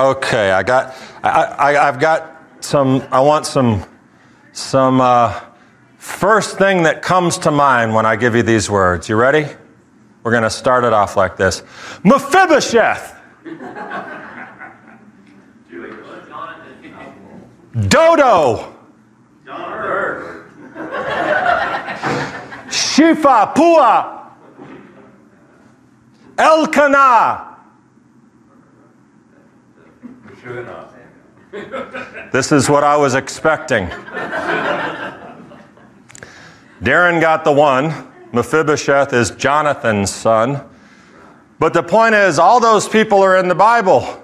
Okay, I got, I, I, I've got some, I want some, some, uh, first thing that comes to mind when I give you these words. You ready? We're going to start it off like this Mephibosheth. Dodo. Shifa Pua. Elkanah. This is what I was expecting. Darren got the one. Mephibosheth is Jonathan's son. But the point is, all those people are in the Bible.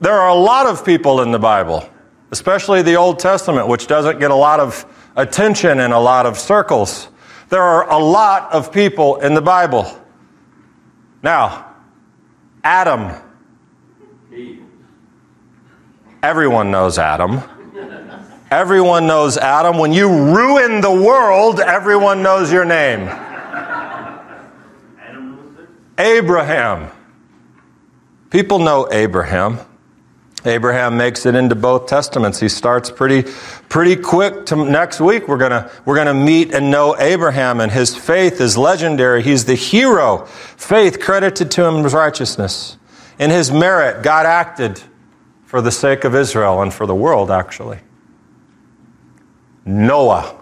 There are a lot of people in the Bible, especially the Old Testament, which doesn't get a lot of attention in a lot of circles. There are a lot of people in the Bible. Now, Adam. Everyone knows Adam. Everyone knows Adam. When you ruin the world, everyone knows your name. Abraham. People know Abraham. Abraham makes it into both testaments. He starts pretty, pretty quick. To next week, we're gonna we're gonna meet and know Abraham, and his faith is legendary. He's the hero. Faith credited to him as righteousness. In his merit, God acted for the sake of Israel and for the world, actually. Noah.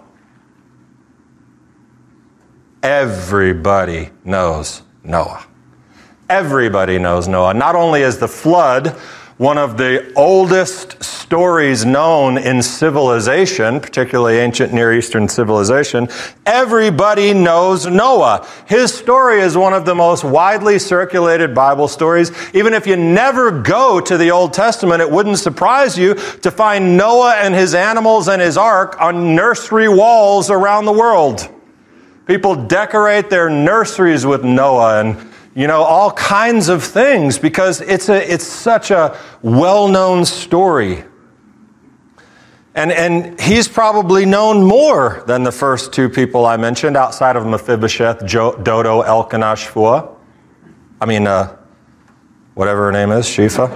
Everybody knows Noah. Everybody knows Noah. Not only is the flood one of the oldest stories known in civilization, particularly ancient Near Eastern civilization, everybody knows Noah. His story is one of the most widely circulated Bible stories. Even if you never go to the Old Testament, it wouldn't surprise you to find Noah and his animals and his ark on nursery walls around the world. People decorate their nurseries with Noah and you know, all kinds of things because it's, a, it's such a well known story. And, and he's probably known more than the first two people I mentioned outside of Mephibosheth, jo- Dodo, Elkanah, Shphua. I mean, uh, whatever her name is, Shifa.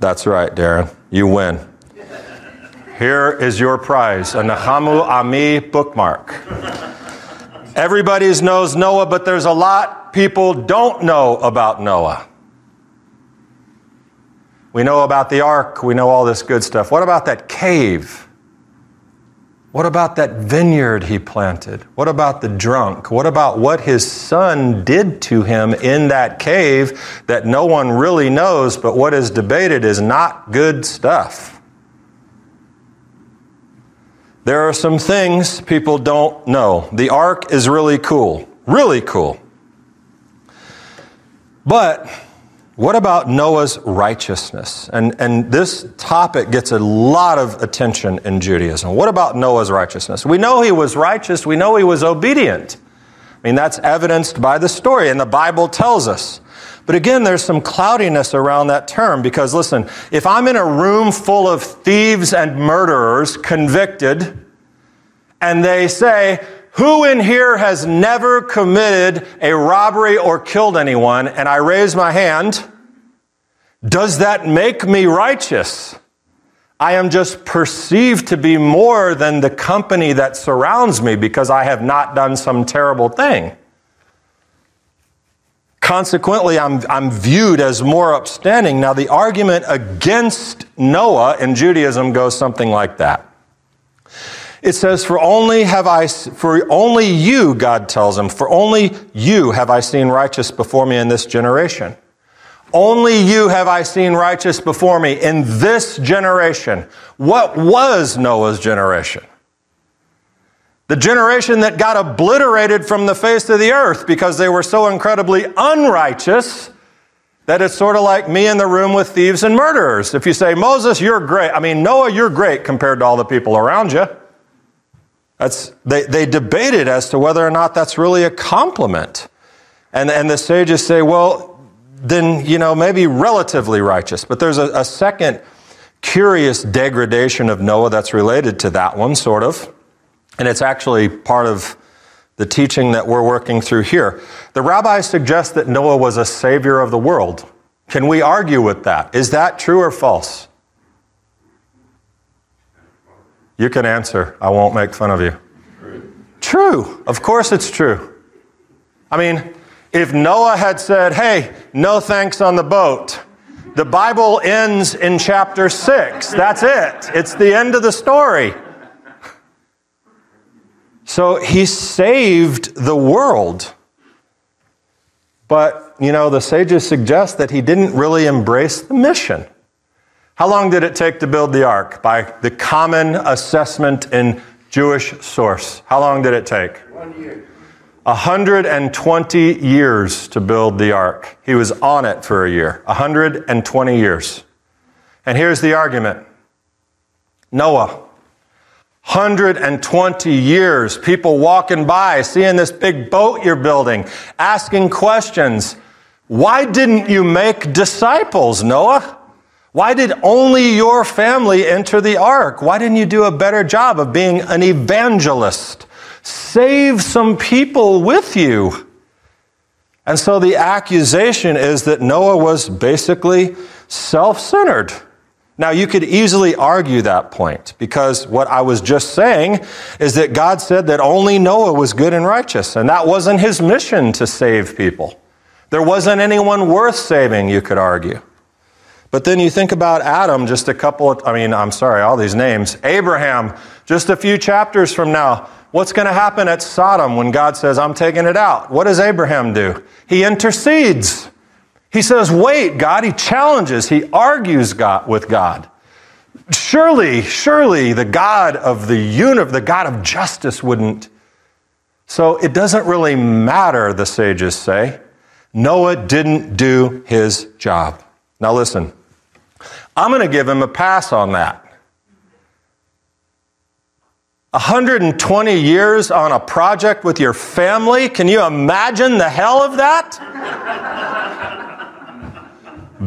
That's right, Darren. You win. Here is your prize a Nahamu Ami bookmark. Everybody knows Noah, but there's a lot people don't know about Noah. We know about the ark, we know all this good stuff. What about that cave? What about that vineyard he planted? What about the drunk? What about what his son did to him in that cave that no one really knows, but what is debated is not good stuff? There are some things people don't know. The ark is really cool, really cool. But what about Noah's righteousness? And, and this topic gets a lot of attention in Judaism. What about Noah's righteousness? We know he was righteous, we know he was obedient. I mean, that's evidenced by the story, and the Bible tells us. But again, there's some cloudiness around that term because listen, if I'm in a room full of thieves and murderers convicted, and they say, Who in here has never committed a robbery or killed anyone? And I raise my hand, does that make me righteous? I am just perceived to be more than the company that surrounds me because I have not done some terrible thing. Consequently, I'm, I'm viewed as more upstanding. Now, the argument against Noah in Judaism goes something like that. It says, For only have I, for only you, God tells him, for only you have I seen righteous before me in this generation. Only you have I seen righteous before me in this generation. What was Noah's generation? The generation that got obliterated from the face of the earth because they were so incredibly unrighteous that it's sort of like me in the room with thieves and murderers. If you say, Moses, you're great. I mean, Noah, you're great compared to all the people around you. That's, they, they debated as to whether or not that's really a compliment. And, and the sages say, well, then, you know, maybe relatively righteous. But there's a, a second curious degradation of Noah that's related to that one, sort of. And it's actually part of the teaching that we're working through here. The rabbis suggest that Noah was a savior of the world. Can we argue with that? Is that true or false? You can answer. I won't make fun of you. True. Of course it's true. I mean, if Noah had said, hey, no thanks on the boat, the Bible ends in chapter 6. That's it. It's the end of the story. So he saved the world. But, you know, the sages suggest that he didn't really embrace the mission. How long did it take to build the ark? By the common assessment in Jewish source. How long did it take? One year. 120 years to build the ark. He was on it for a year. 120 years. And here's the argument Noah, 120 years, people walking by, seeing this big boat you're building, asking questions. Why didn't you make disciples, Noah? Why did only your family enter the ark? Why didn't you do a better job of being an evangelist? Save some people with you. And so the accusation is that Noah was basically self centered. Now, you could easily argue that point because what I was just saying is that God said that only Noah was good and righteous, and that wasn't his mission to save people. There wasn't anyone worth saving, you could argue. But then you think about Adam, just a couple of, I mean, I'm sorry, all these names. Abraham, just a few chapters from now. What's going to happen at Sodom when God says, I'm taking it out? What does Abraham do? He intercedes. He says, Wait, God. He challenges, he argues God, with God. Surely, surely the God of the universe, the God of justice wouldn't. So it doesn't really matter, the sages say. Noah didn't do his job. Now listen, I'm going to give him a pass on that. 120 years on a project with your family? Can you imagine the hell of that?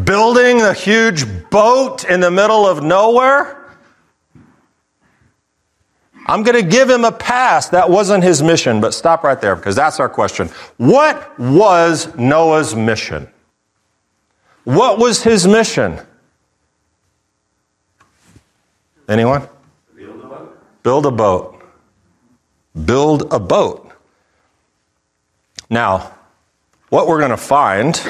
Building a huge boat in the middle of nowhere? I'm going to give him a pass. That wasn't his mission, but stop right there because that's our question. What was Noah's mission? What was his mission? Anyone? Build a boat. Build a boat. Build a boat. Now, what we're going to find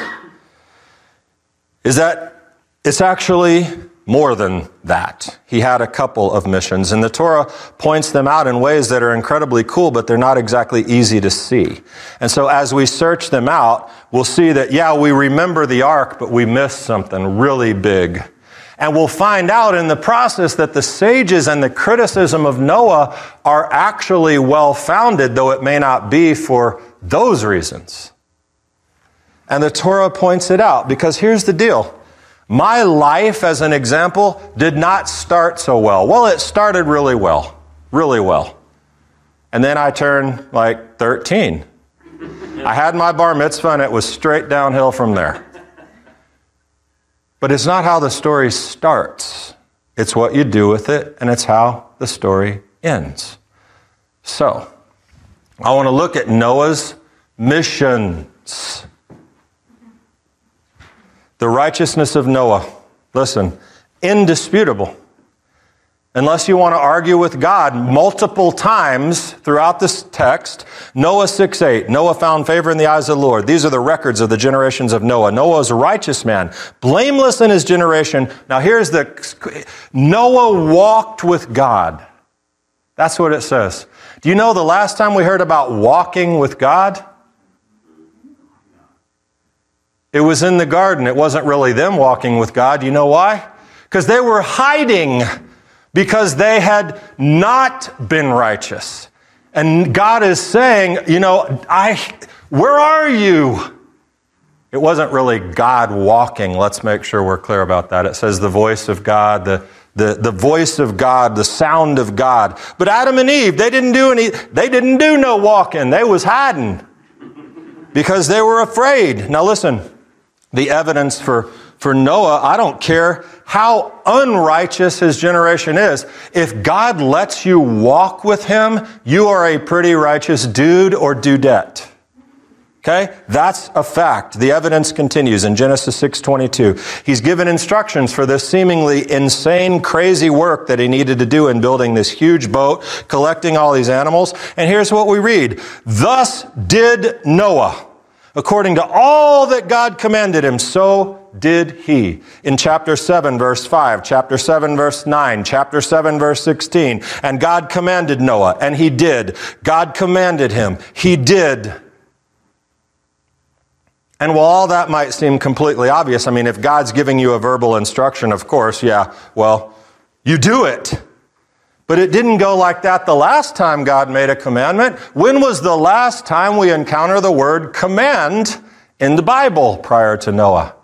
is that it's actually more than that. He had a couple of missions, and the Torah points them out in ways that are incredibly cool, but they're not exactly easy to see. And so as we search them out, we'll see that, yeah, we remember the ark, but we missed something really big. And we'll find out in the process that the sages and the criticism of Noah are actually well founded, though it may not be for those reasons. And the Torah points it out because here's the deal. My life, as an example, did not start so well. Well, it started really well, really well. And then I turned like 13. I had my bar mitzvah and it was straight downhill from there. But it's not how the story starts, it's what you do with it, and it's how the story ends. So, I want to look at Noah's missions. The righteousness of Noah, listen, indisputable. Unless you want to argue with God multiple times throughout this text, Noah 6 8, Noah found favor in the eyes of the Lord. These are the records of the generations of Noah. Noah was a righteous man, blameless in his generation. Now here's the Noah walked with God. That's what it says. Do you know the last time we heard about walking with God? It was in the garden. It wasn't really them walking with God. You know why? Because they were hiding because they had not been righteous. And God is saying, you know, I, where are you? It wasn't really God walking. Let's make sure we're clear about that. It says the voice of God, the, the, the voice of God, the sound of God. But Adam and Eve, they didn't do any, they didn't do no walking. They was hiding because they were afraid. Now listen, the evidence for, for Noah, I don't care how unrighteous his generation is. If God lets you walk with him, you are a pretty righteous dude or dudette. Okay? That's a fact. The evidence continues in Genesis 6:22. He's given instructions for this seemingly insane, crazy work that he needed to do in building this huge boat, collecting all these animals. And here's what we read. Thus did Noah, according to all that God commanded him, so did he. In chapter 7 verse 5, chapter 7 verse 9, chapter 7 verse 16. And God commanded Noah, and he did. God commanded him. He did. And while all that might seem completely obvious, I mean, if God's giving you a verbal instruction, of course, yeah, well, you do it. But it didn't go like that the last time God made a commandment. When was the last time we encounter the word command in the Bible prior to Noah?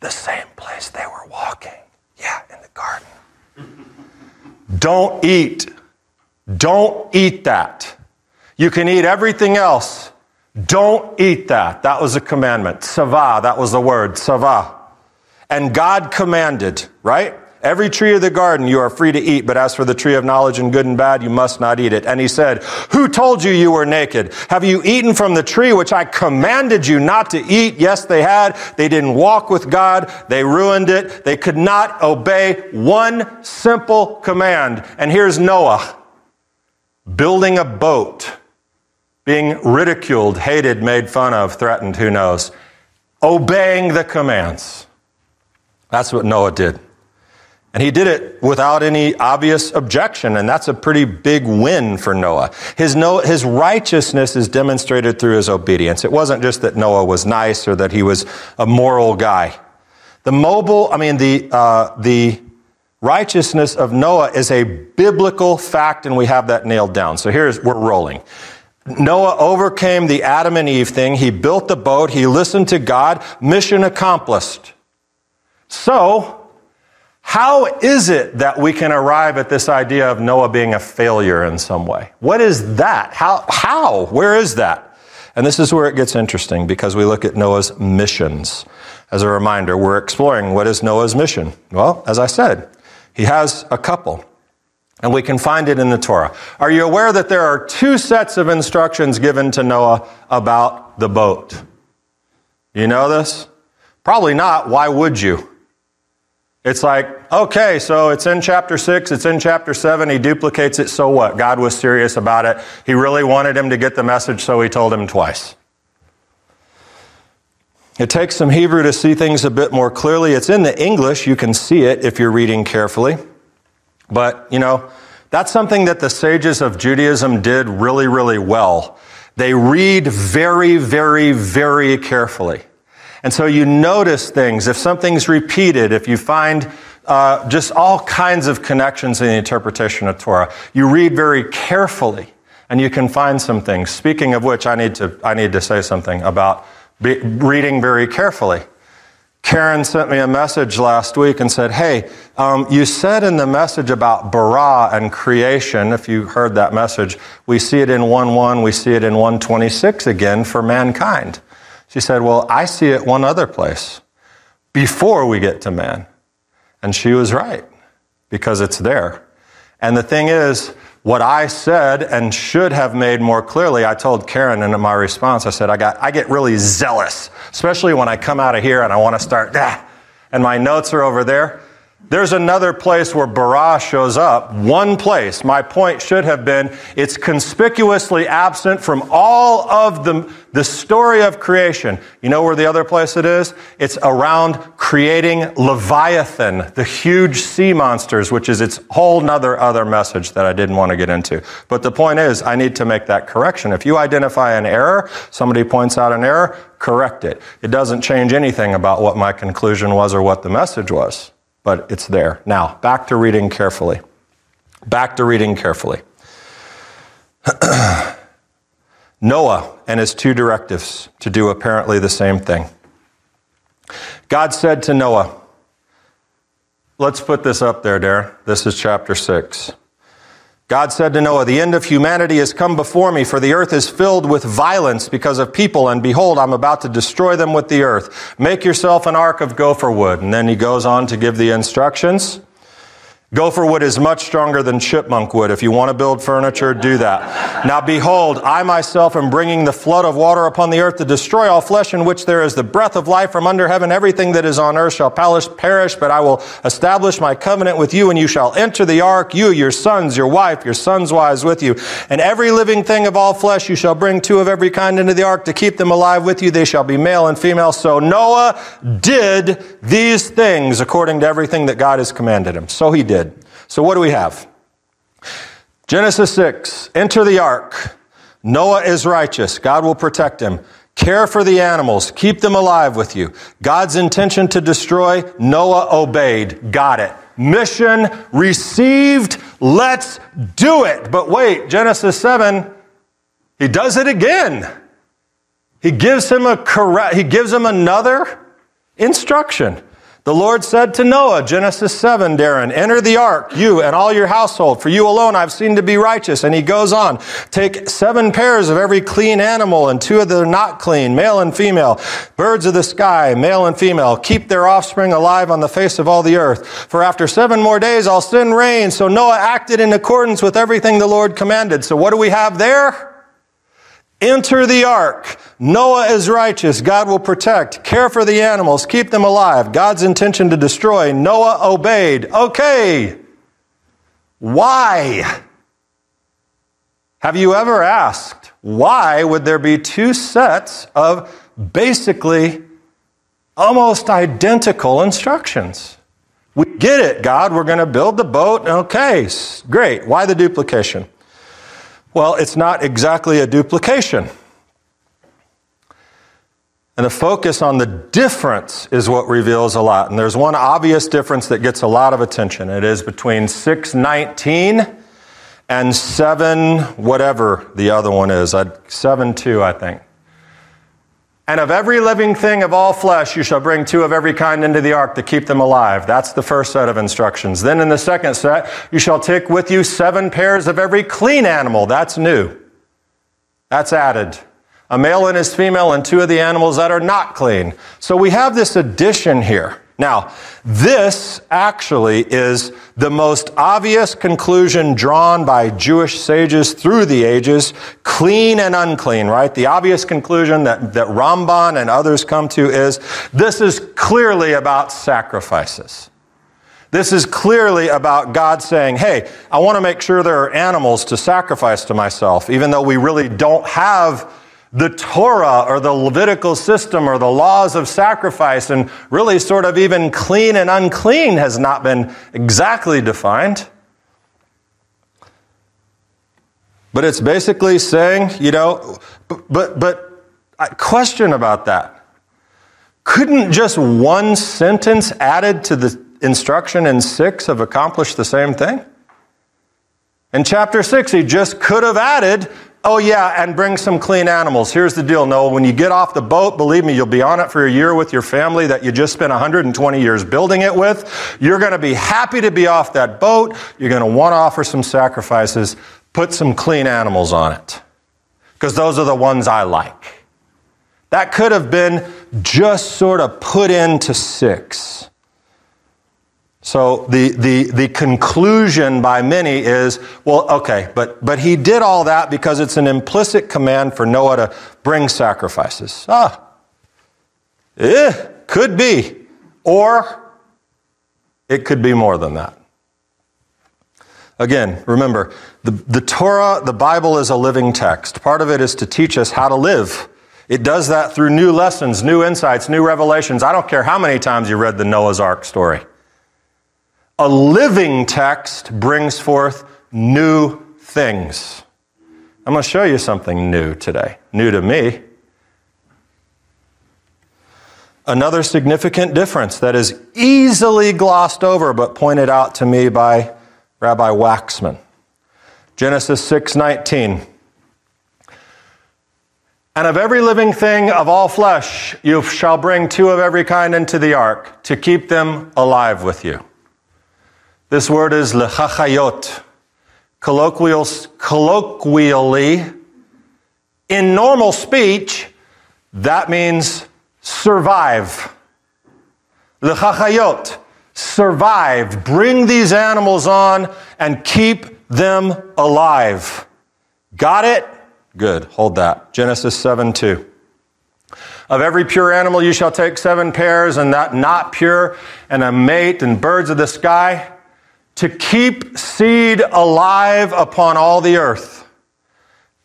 The same place they were walking. Yeah, in the garden. Don't eat. Don't eat that. You can eat everything else don't eat that. That was a commandment. Sava, that was the word, sava. And God commanded, right? Every tree of the garden you are free to eat, but as for the tree of knowledge and good and bad, you must not eat it. And he said, Who told you you were naked? Have you eaten from the tree which I commanded you not to eat? Yes, they had. They didn't walk with God. They ruined it. They could not obey one simple command. And here's Noah building a boat being ridiculed, hated, made fun of, threatened, who knows, obeying the commands. That's what Noah did. And he did it without any obvious objection, and that's a pretty big win for Noah. His, no, his righteousness is demonstrated through his obedience. It wasn't just that Noah was nice or that he was a moral guy. The mobile, I mean, the, uh, the righteousness of Noah is a biblical fact, and we have that nailed down. So here's, we're rolling. Noah overcame the Adam and Eve thing. He built the boat. He listened to God. Mission accomplished. So, how is it that we can arrive at this idea of Noah being a failure in some way? What is that? How? How? Where is that? And this is where it gets interesting because we look at Noah's missions. As a reminder, we're exploring what is Noah's mission? Well, as I said, he has a couple. And we can find it in the Torah. Are you aware that there are two sets of instructions given to Noah about the boat? You know this? Probably not. Why would you? It's like, okay, so it's in chapter 6, it's in chapter 7, he duplicates it, so what? God was serious about it. He really wanted him to get the message, so he told him twice. It takes some Hebrew to see things a bit more clearly. It's in the English, you can see it if you're reading carefully. But, you know, that's something that the sages of Judaism did really, really well. They read very, very, very carefully. And so you notice things. If something's repeated, if you find uh, just all kinds of connections in the interpretation of Torah, you read very carefully and you can find some things. Speaking of which, I need to, I need to say something about be, reading very carefully. Karen sent me a message last week and said, Hey, um, you said in the message about bara and creation, if you heard that message, we see it in 1 1, we see it in 126 again for mankind. She said, Well, I see it one other place before we get to man. And she was right because it's there. And the thing is, what I said and should have made more clearly, I told Karen in my response, I said, I, got, I get really zealous, especially when I come out of here and I want to start, ah, and my notes are over there. There's another place where bara shows up. One place. My point should have been it's conspicuously absent from all of the, the story of creation. You know where the other place it is? It's around creating Leviathan, the huge sea monsters, which is its whole nother other message that I didn't want to get into. But the point is, I need to make that correction. If you identify an error, somebody points out an error, correct it. It doesn't change anything about what my conclusion was or what the message was but it's there. Now, back to reading carefully. Back to reading carefully. Noah and his two directives to do apparently the same thing. God said to Noah, Let's put this up there, Darren. This is chapter 6. God said to Noah, The end of humanity has come before me, for the earth is filled with violence because of people, and behold, I'm about to destroy them with the earth. Make yourself an ark of gopher wood. And then he goes on to give the instructions. Gopher wood is much stronger than chipmunk wood. If you want to build furniture, do that. Now behold, I myself am bringing the flood of water upon the earth to destroy all flesh in which there is the breath of life from under heaven. Everything that is on earth shall perish, but I will establish my covenant with you and you shall enter the ark, you, your sons, your wife, your sons' wives with you. And every living thing of all flesh you shall bring two of every kind into the ark to keep them alive with you. They shall be male and female. So Noah did these things according to everything that God has commanded him. So he did. So what do we have? Genesis 6, enter the ark. Noah is righteous. God will protect him. Care for the animals. Keep them alive with you. God's intention to destroy, Noah obeyed. Got it. Mission received. Let's do it. But wait, Genesis 7, he does it again. He gives him a correct, he gives him another instruction. The Lord said to Noah, Genesis 7, Darren, enter the ark, you and all your household, for you alone I've seen to be righteous. And he goes on, take seven pairs of every clean animal and two of the not clean, male and female, birds of the sky, male and female, keep their offspring alive on the face of all the earth. For after seven more days I'll send rain. So Noah acted in accordance with everything the Lord commanded. So what do we have there? Enter the ark. Noah is righteous. God will protect. Care for the animals. Keep them alive. God's intention to destroy. Noah obeyed. Okay. Why? Have you ever asked, why would there be two sets of basically almost identical instructions? We get it, God. We're going to build the boat. Okay, great. Why the duplication? Well, it's not exactly a duplication. And the focus on the difference is what reveals a lot. And there's one obvious difference that gets a lot of attention. It is between 619 and 7 whatever the other one is. Uh, 7 2, I think. And of every living thing of all flesh, you shall bring two of every kind into the ark to keep them alive. That's the first set of instructions. Then in the second set, you shall take with you seven pairs of every clean animal. That's new. That's added. A male and his female, and two of the animals that are not clean. So we have this addition here. Now, this actually is the most obvious conclusion drawn by Jewish sages through the ages, clean and unclean, right? The obvious conclusion that, that Ramban and others come to is this is clearly about sacrifices. This is clearly about God saying, hey, I want to make sure there are animals to sacrifice to myself, even though we really don't have the Torah or the Levitical system or the laws of sacrifice, and really sort of even clean and unclean has not been exactly defined. But it's basically saying, you know, but, but, but question about that. Couldn't just one sentence added to the instruction in six have accomplished the same thing? In chapter six, he just could have added, Oh, yeah, and bring some clean animals. Here's the deal, Noah. When you get off the boat, believe me, you'll be on it for a year with your family that you just spent 120 years building it with. You're going to be happy to be off that boat. You're going to want to offer some sacrifices. Put some clean animals on it. Because those are the ones I like. That could have been just sort of put into six. So the, the, the conclusion by many is, well, okay, but, but he did all that because it's an implicit command for Noah to bring sacrifices. Ah, eh, could be. Or it could be more than that. Again, remember, the, the Torah, the Bible is a living text. Part of it is to teach us how to live. It does that through new lessons, new insights, new revelations. I don't care how many times you read the Noah's Ark story a living text brings forth new things. I'm going to show you something new today, new to me. Another significant difference that is easily glossed over but pointed out to me by Rabbi Waxman. Genesis 6:19 And of every living thing of all flesh you shall bring two of every kind into the ark to keep them alive with you. This word is lechachayot, colloquial, colloquially, in normal speech, that means survive. L'chachayot, survive. Bring these animals on and keep them alive. Got it? Good. Hold that. Genesis 7 2. Of every pure animal you shall take seven pairs, and that not pure, and a mate, and birds of the sky, to keep seed alive upon all the earth.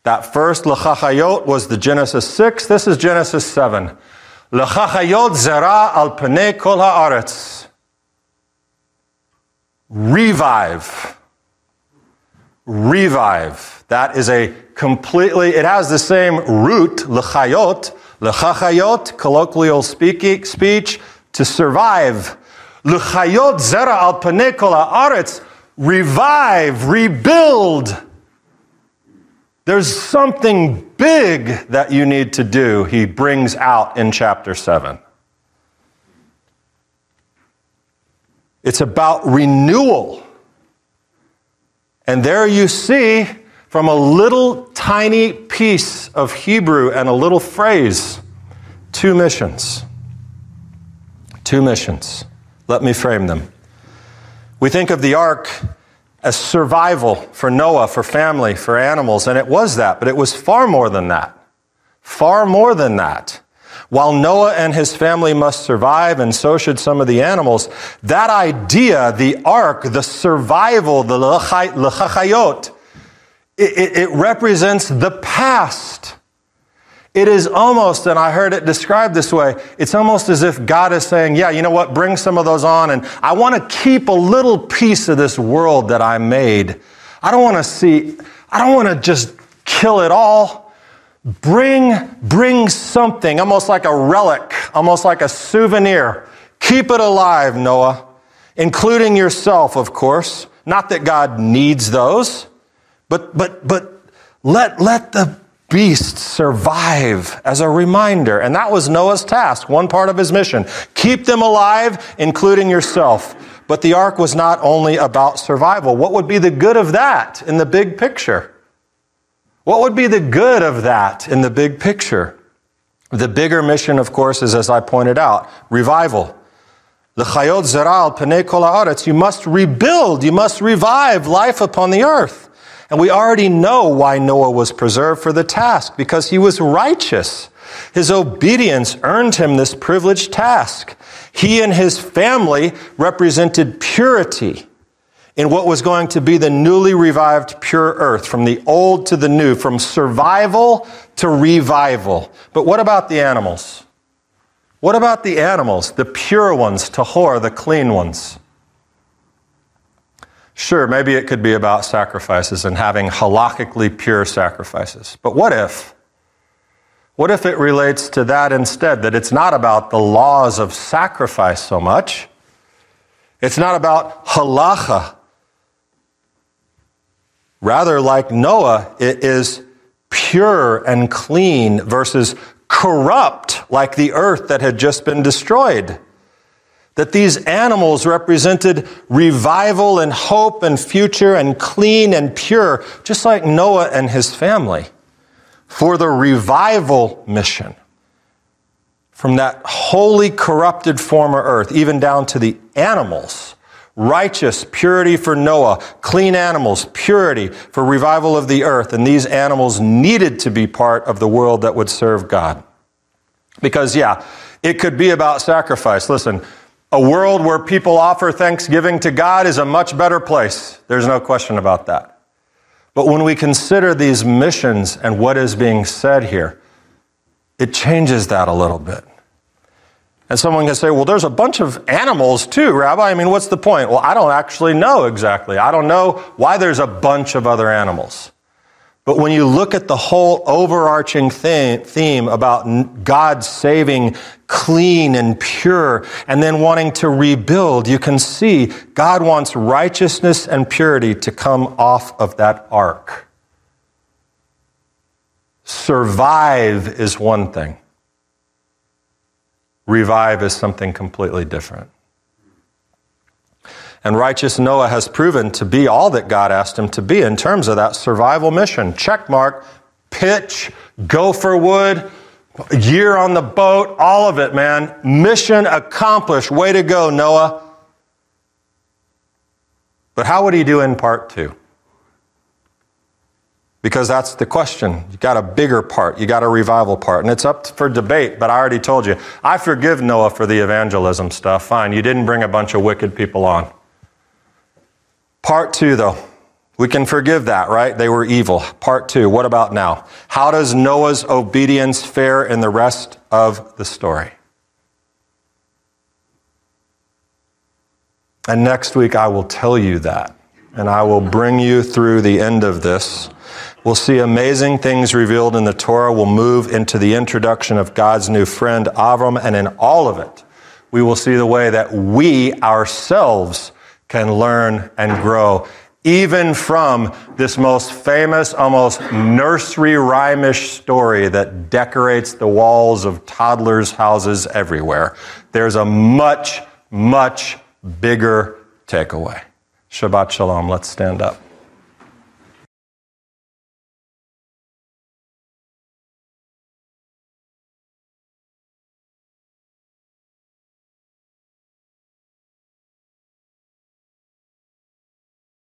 That first lechachayot was the Genesis 6. This is Genesis 7. Lechachayot zera al pene kol haaretz. Revive. Revive. That is a completely, it has the same root, lechayot, lechachayot, colloquial speak, speech, to survive. Lechayot zera al pene kol haaretz. Revive, rebuild there's something big that you need to do, he brings out in chapter 7. It's about renewal. And there you see from a little tiny piece of Hebrew and a little phrase two missions. Two missions. Let me frame them. We think of the ark as survival for Noah, for family, for animals, and it was that, but it was far more than that. Far more than that. While Noah and his family must survive, and so should some of the animals, that idea, the ark, the survival, the lechachayot, it, it represents the past. It is almost, and I heard it described this way, it's almost as if God is saying, Yeah, you know what? Bring some of those on, and I want to keep a little piece of this world that I made. I don't want to see, I don't want to just kill it all. Bring, bring something, almost like a relic, almost like a souvenir. Keep it alive, Noah, including yourself, of course. Not that God needs those, but, but, but let, let the beasts survive as a reminder. And that was Noah's task, one part of his mission. Keep them alive, including yourself. But the ark was not only about survival. What would be the good of that in the big picture? What would be the good of that in the big picture? The bigger mission, of course, is as I pointed out, revival. Kol You must rebuild, you must revive life upon the earth. And we already know why Noah was preserved for the task, because he was righteous. His obedience earned him this privileged task. He and his family represented purity in what was going to be the newly revived pure earth, from the old to the new, from survival to revival. But what about the animals? What about the animals, the pure ones, tahor, the clean ones? Sure, maybe it could be about sacrifices and having halakhically pure sacrifices. But what if? What if it relates to that instead? That it's not about the laws of sacrifice so much. It's not about halacha. Rather, like Noah, it is pure and clean versus corrupt like the earth that had just been destroyed that these animals represented revival and hope and future and clean and pure, just like Noah and his family, for the revival mission. From that wholly corrupted former earth, even down to the animals. Righteous, purity for Noah, clean animals, purity for revival of the earth. And these animals needed to be part of the world that would serve God. Because, yeah, it could be about sacrifice. Listen, a world where people offer thanksgiving to God is a much better place. There's no question about that. But when we consider these missions and what is being said here, it changes that a little bit. And someone can say, well, there's a bunch of animals too, Rabbi. I mean, what's the point? Well, I don't actually know exactly. I don't know why there's a bunch of other animals. But when you look at the whole overarching theme about God saving clean and pure and then wanting to rebuild, you can see God wants righteousness and purity to come off of that ark. Survive is one thing. Revive is something completely different. And righteous Noah has proven to be all that God asked him to be in terms of that survival mission. Check mark, pitch, gopher wood, year on the boat, all of it, man. Mission accomplished. Way to go, Noah. But how would he do in part two? Because that's the question. You got a bigger part, you got a revival part, and it's up for debate, but I already told you. I forgive Noah for the evangelism stuff. Fine, you didn't bring a bunch of wicked people on. Part two, though. We can forgive that, right? They were evil. Part two, what about now? How does Noah's obedience fare in the rest of the story? And next week I will tell you that, and I will bring you through the end of this. We'll see amazing things revealed in the Torah. We'll move into the introduction of God's new friend, Avram, and in all of it, we will see the way that we ourselves can learn and grow, even from this most famous, almost nursery rhymish story that decorates the walls of toddlers' houses everywhere. There's a much, much bigger takeaway. Shabbat Shalom. Let's stand up.